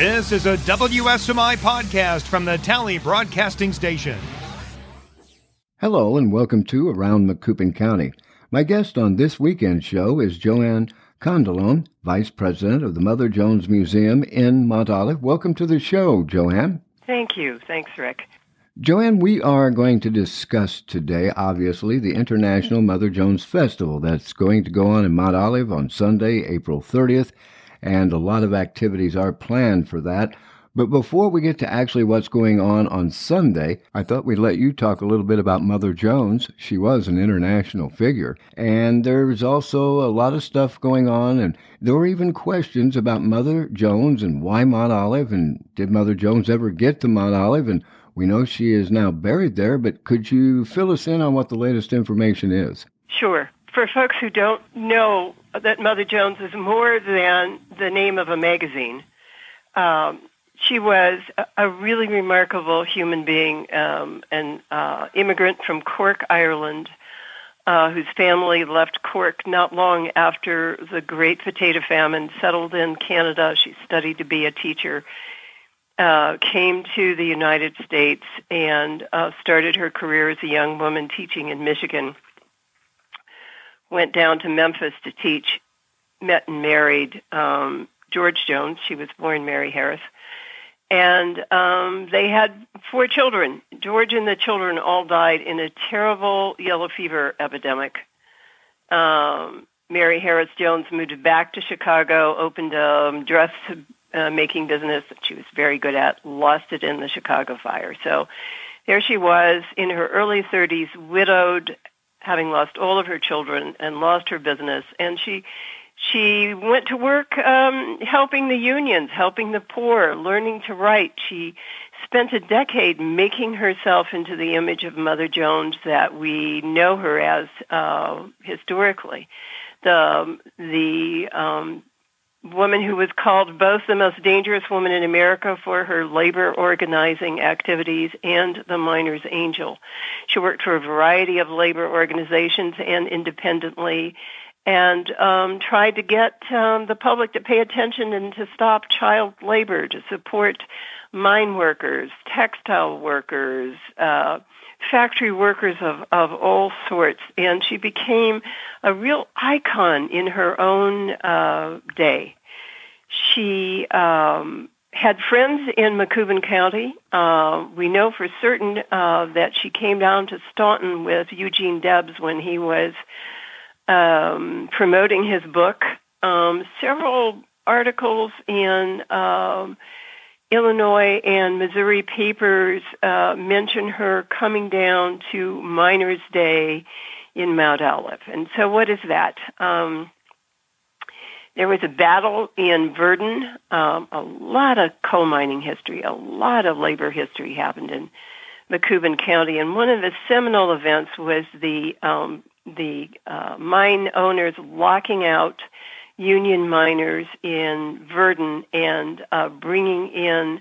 This is a WSMI podcast from the Talley Broadcasting Station. Hello, and welcome to Around Macoupin County. My guest on this weekend show is Joann Condolone, Vice President of the Mother Jones Museum in Mount Olive. Welcome to the show, Joann. Thank you. Thanks, Rick. Joann, we are going to discuss today, obviously, the International Mother Jones Festival that's going to go on in Mount Olive on Sunday, April 30th and a lot of activities are planned for that. But before we get to actually what's going on on Sunday, I thought we'd let you talk a little bit about Mother Jones. She was an international figure. And there's also a lot of stuff going on, and there were even questions about Mother Jones and why Mount Olive, and did Mother Jones ever get to Mount Olive? And we know she is now buried there, but could you fill us in on what the latest information is? Sure for folks who don't know that Mother Jones is more than the name of a magazine, um, she was a, a, really remarkable human being, um, an uh, immigrant from Cork, Ireland, uh, whose family left Cork not long after the Great Potato Famine, settled in Canada. She studied to be a teacher. Uh, came to the United States and uh, started her career as a young woman teaching in Michigan went down to Memphis to teach, met and married um, George Jones. She was born Mary Harris. And um, they had four children. George and the children all died in a terrible yellow fever epidemic. Um, Mary Harris Jones moved back to Chicago, opened a um, dress uh, making business that she was very good at, lost it in the Chicago fire. So there she was in her early 30s, widowed, having lost all of her children and lost her business, and she she went to work um, helping the unions, helping the poor, learning to write. She spent a decade making herself into the image of Mother Jones that we know her as uh, historically. The the um, woman who was called both the most dangerous woman in America for her labor organizing activities and the miner's angel. She worked for a variety of labor organizations and independently and um, tried to get um, the public to pay attention and to stop child labor, to support mine workers, textile workers, uh, factory workers of, of all sorts, and she became a real icon in her own uh, day. She um, had friends in Macoupin County. Uh, we know for certain uh, that she came down to Staunton with Eugene Debs when he was um, promoting his book. Um, several articles in um, Illinois and Missouri papers uh, mention her coming down to Miners' Day in Mount Olive. And so, what is that? Um, there was a battle in Virden. Um, a lot of coal mining history, a lot of labor history happened in Macoupin County, and one of the seminal events was the um, the uh, mine owners locking out union miners in Virden and uh, bringing in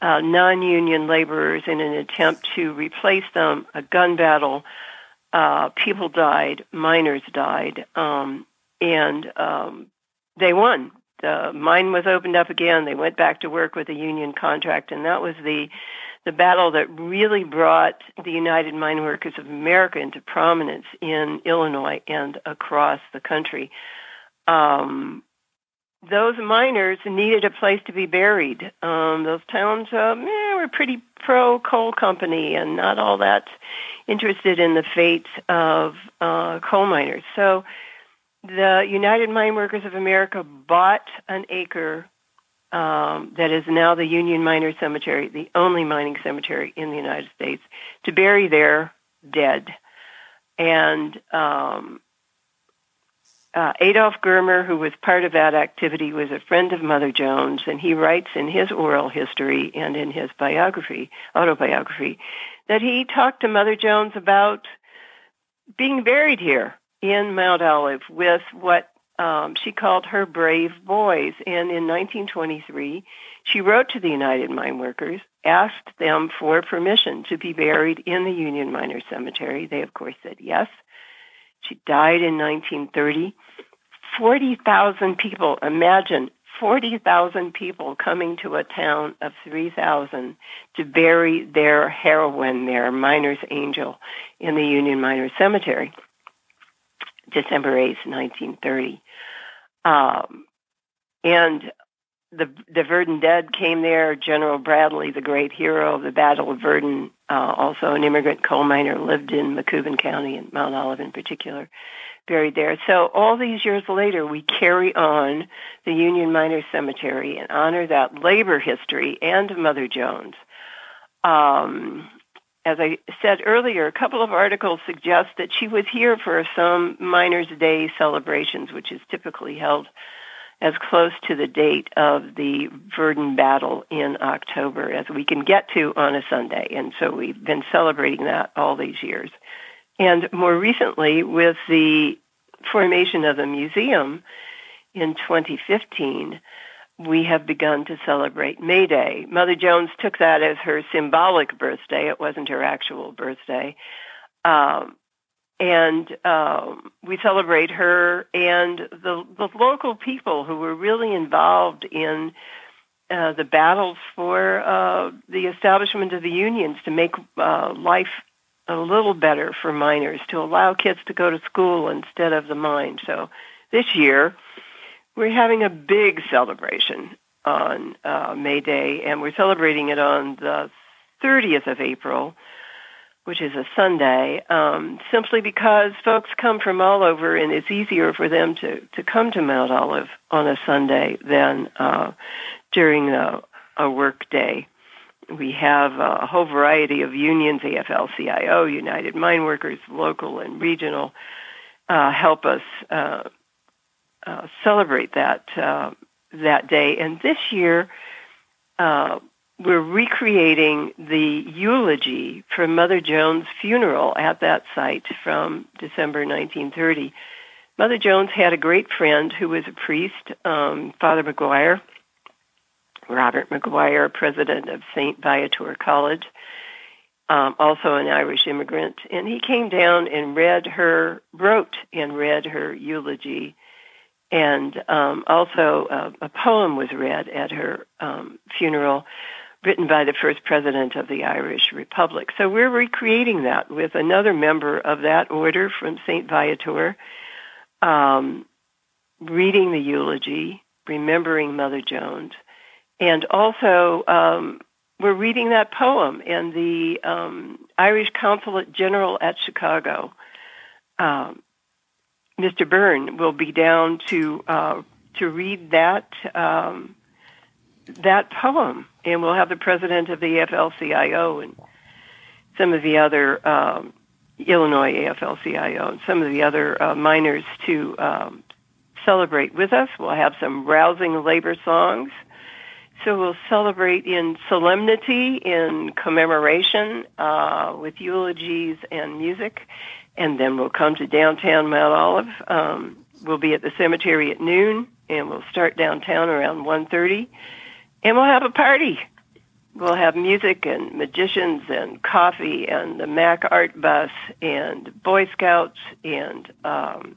uh, non-union laborers in an attempt to replace them. A gun battle. Uh, people died. Miners died. Um, and um, they won. The mine was opened up again. They went back to work with a union contract, and that was the the battle that really brought the United Mine Workers of America into prominence in Illinois and across the country. Um, those miners needed a place to be buried. Um, those towns uh, eh, were pretty pro coal company and not all that interested in the fate of uh, coal miners. So the United Mine Workers of America bought an acre um, that is now the Union Miner Cemetery, the only mining cemetery in the United States, to bury their dead. And um, uh, Adolf Germer, who was part of that activity, was a friend of Mother Jones, and he writes in his oral history and in his biography, autobiography, that he talked to Mother Jones about being buried here in Mount Olive with what um, she called her brave boys. And in 1923, she wrote to the United Mine Workers, asked them for permission to be buried in the Union Miners Cemetery. They, of course, said yes. She died in 1930. 40,000 people, imagine 40,000 people coming to a town of 3,000 to bury their heroine, their miner's angel, in the Union Miners Cemetery, December 8, 1930. Um, and the the Virden dead came there. General Bradley, the great hero of the Battle of Virden, uh, also an immigrant coal miner, lived in Macoupin County and Mount Olive in particular, buried there. So all these years later, we carry on the Union Miners Cemetery and honor that labor history and Mother Jones. Um, as I said earlier, a couple of articles suggest that she was here for some Miners' Day celebrations, which is typically held as close to the date of the Virden battle in October as we can get to on a Sunday. And so we've been celebrating that all these years. And more recently, with the formation of the museum in 2015, we have begun to celebrate May Day. Mother Jones took that as her symbolic birthday. It wasn't her actual birthday. Um, and um, we celebrate her and the the local people who were really involved in uh, the battles for uh, the establishment of the unions to make uh, life a little better for miners, to allow kids to go to school instead of the mine. So this year we're having a big celebration on uh, May Day, and we're celebrating it on the 30th of April which is a Sunday, um, simply because folks come from all over, and it's easier for them to to come to Mount Olive on a Sunday than uh, during a, a work day. We have a whole variety of unions, AFL-CIO, United Mine Workers, local and regional, uh, help us uh, celebrate that uh, that day. And this year, uh, we're recreating the eulogy for Mother Jones' funeral at that site from December 1930. Mother Jones had a great friend who was a priest, um, Father McGuire, Robert McGuire, president of St. Viator College, um, also an Irish immigrant. And he came down and read her, wrote and read her eulogy. And um, also uh, a poem was read at her um, funeral written by the first president of the Irish Republic. So we're recreating that with another member of that order from St. Viator, um, reading the eulogy, remembering Mother Jones, and also um, we're reading that poem. And the um, Irish Consulate General at Chicago, um, Mr. Byrne, will be down to uh, to read that um, that poem, and we'll have the president of the AFL-CIO and some of the other um, Illinois AFL-CIO and some of the other uh, miners to um, celebrate with us. We'll have some rousing labor songs. So we'll celebrate in solemnity, in commemoration, uh, with eulogies and music, and then we'll come to downtown Mount Olive. Um, we'll be at the cemetery at noon, and we'll start downtown around 1.30 and we'll have a party. We'll have music and magicians and coffee and the Mac Art Bus and Boy Scouts and um,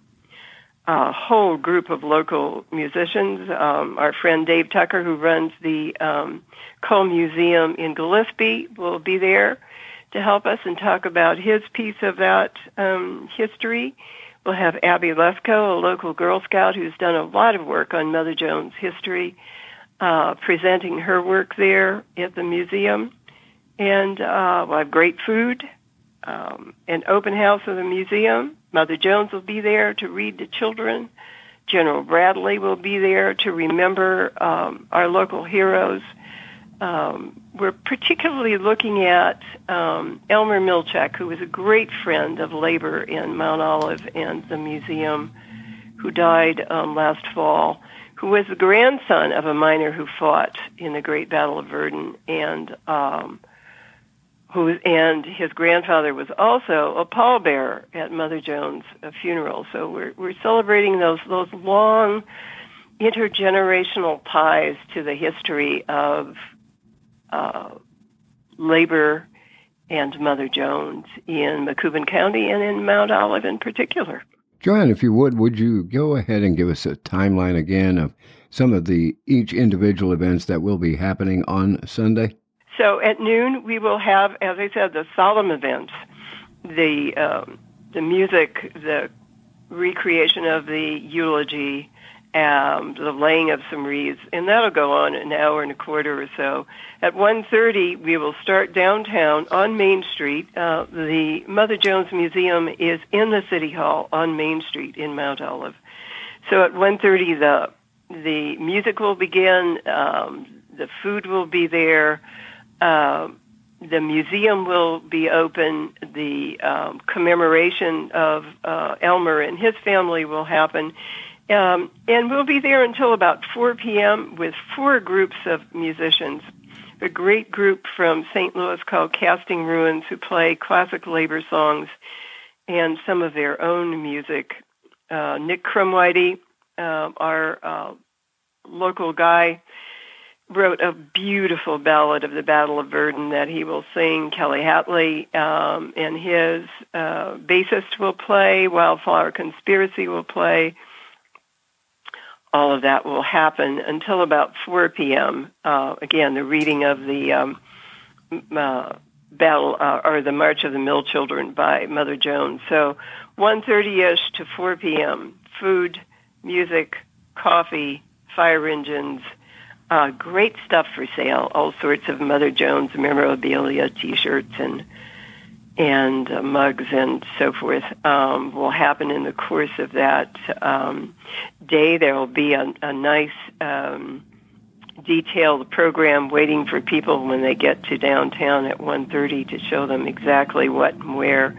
a whole group of local musicians. Um, our friend Dave Tucker, who runs the um, Coal Museum in Gillespie, will be there to help us and talk about his piece of that um, history. We'll have Abby Lesko, a local Girl Scout who's done a lot of work on Mother Jones history uh, presenting her work there at the museum. And uh, we'll have great food, um, an open house of the museum. Mother Jones will be there to read to children. General Bradley will be there to remember um, our local heroes. Um, we're particularly looking at um, Elmer Milchak, who was a great friend of labor in Mount Olive and the museum, who died um, last fall who was the grandson of a miner who fought in the Great Battle of Virden, and um, who and his grandfather was also a pallbearer at Mother Jones' funeral. So we're we're celebrating those those long intergenerational ties to the history of uh, labor and Mother Jones in Macoupin County and in Mount Olive in particular. Joann, if you would, would you go ahead and give us a timeline again of some of the each individual events that will be happening on Sunday? So at noon we will have, as I said, the solemn events, the um, the music, the recreation of the eulogy, um, the laying of some wreaths, and that'll go on an hour and a quarter or so. At 1.30, we will start downtown on Main Street. Uh, the Mother Jones Museum is in the City Hall on Main Street in Mount Olive. So at 1.30, the the music will begin. Um, the food will be there. Uh, the museum will be open. The um, commemoration of uh, Elmer and his family will happen. Um, and we'll be there until about 4 p.m. with four groups of musicians. A great group from St. Louis called Casting Ruins who play classic labor songs and some of their own music. Uh, Nick Crumwhitey, uh, our uh, local guy, wrote a beautiful ballad of the Battle of Virden that he will sing. Kelly Hatley um, and his uh, bassist will play. Wildflower Conspiracy will play. All of that will happen until about 4 p.m. Uh, again, the reading of the um, uh, battle uh, or the March of the Mill Children by Mother Jones. So 1:30ish to 4 p.m. Food, music, coffee, fire engines uh, great stuff for sale. All sorts of Mother Jones memorabilia, T-shirts, and and uh, mugs and so forth um, will happen in the course of that um, day. There will be a, a nice um, detailed program waiting for people when they get to downtown at 1.30 to show them exactly what and where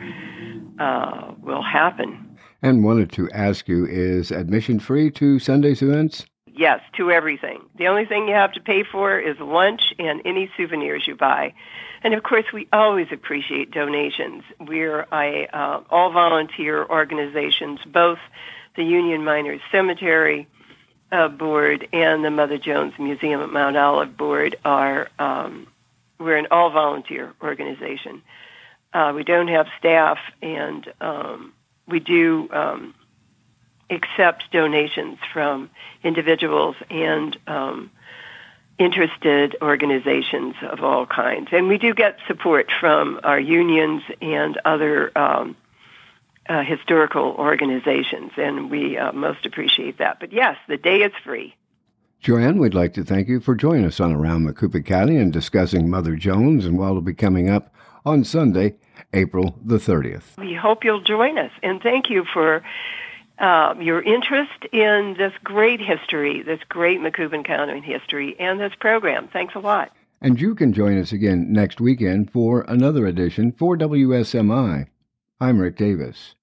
uh, will happen. And wanted to ask you, is admission free to Sunday's events? Yes, to everything. The only thing you have to pay for is lunch and any souvenirs you buy. And of course, we always appreciate donations. We're a uh, all volunteer organizations, both the Union Miners Cemetery uh, Board and the Mother Jones Museum at Mount Olive Board are um, we're an all volunteer organization. Uh, we don't have staff, and um, we do um, accept donations from individuals and um, interested organizations of all kinds. And we do get support from our unions and other um, uh, historical organizations, and we uh, most appreciate that. But yes, the day is free. Joann, we'd like to thank you for joining us on Around Macoupin County and discussing Mother Jones and what will be coming up on Sunday, April the 30th. We hope you'll join us, and thank you for uh, your interest in this great history, this great Macoupin County history, and this program. Thanks a lot. And you can join us again next weekend for another edition for WSMI. I'm Rick Davis.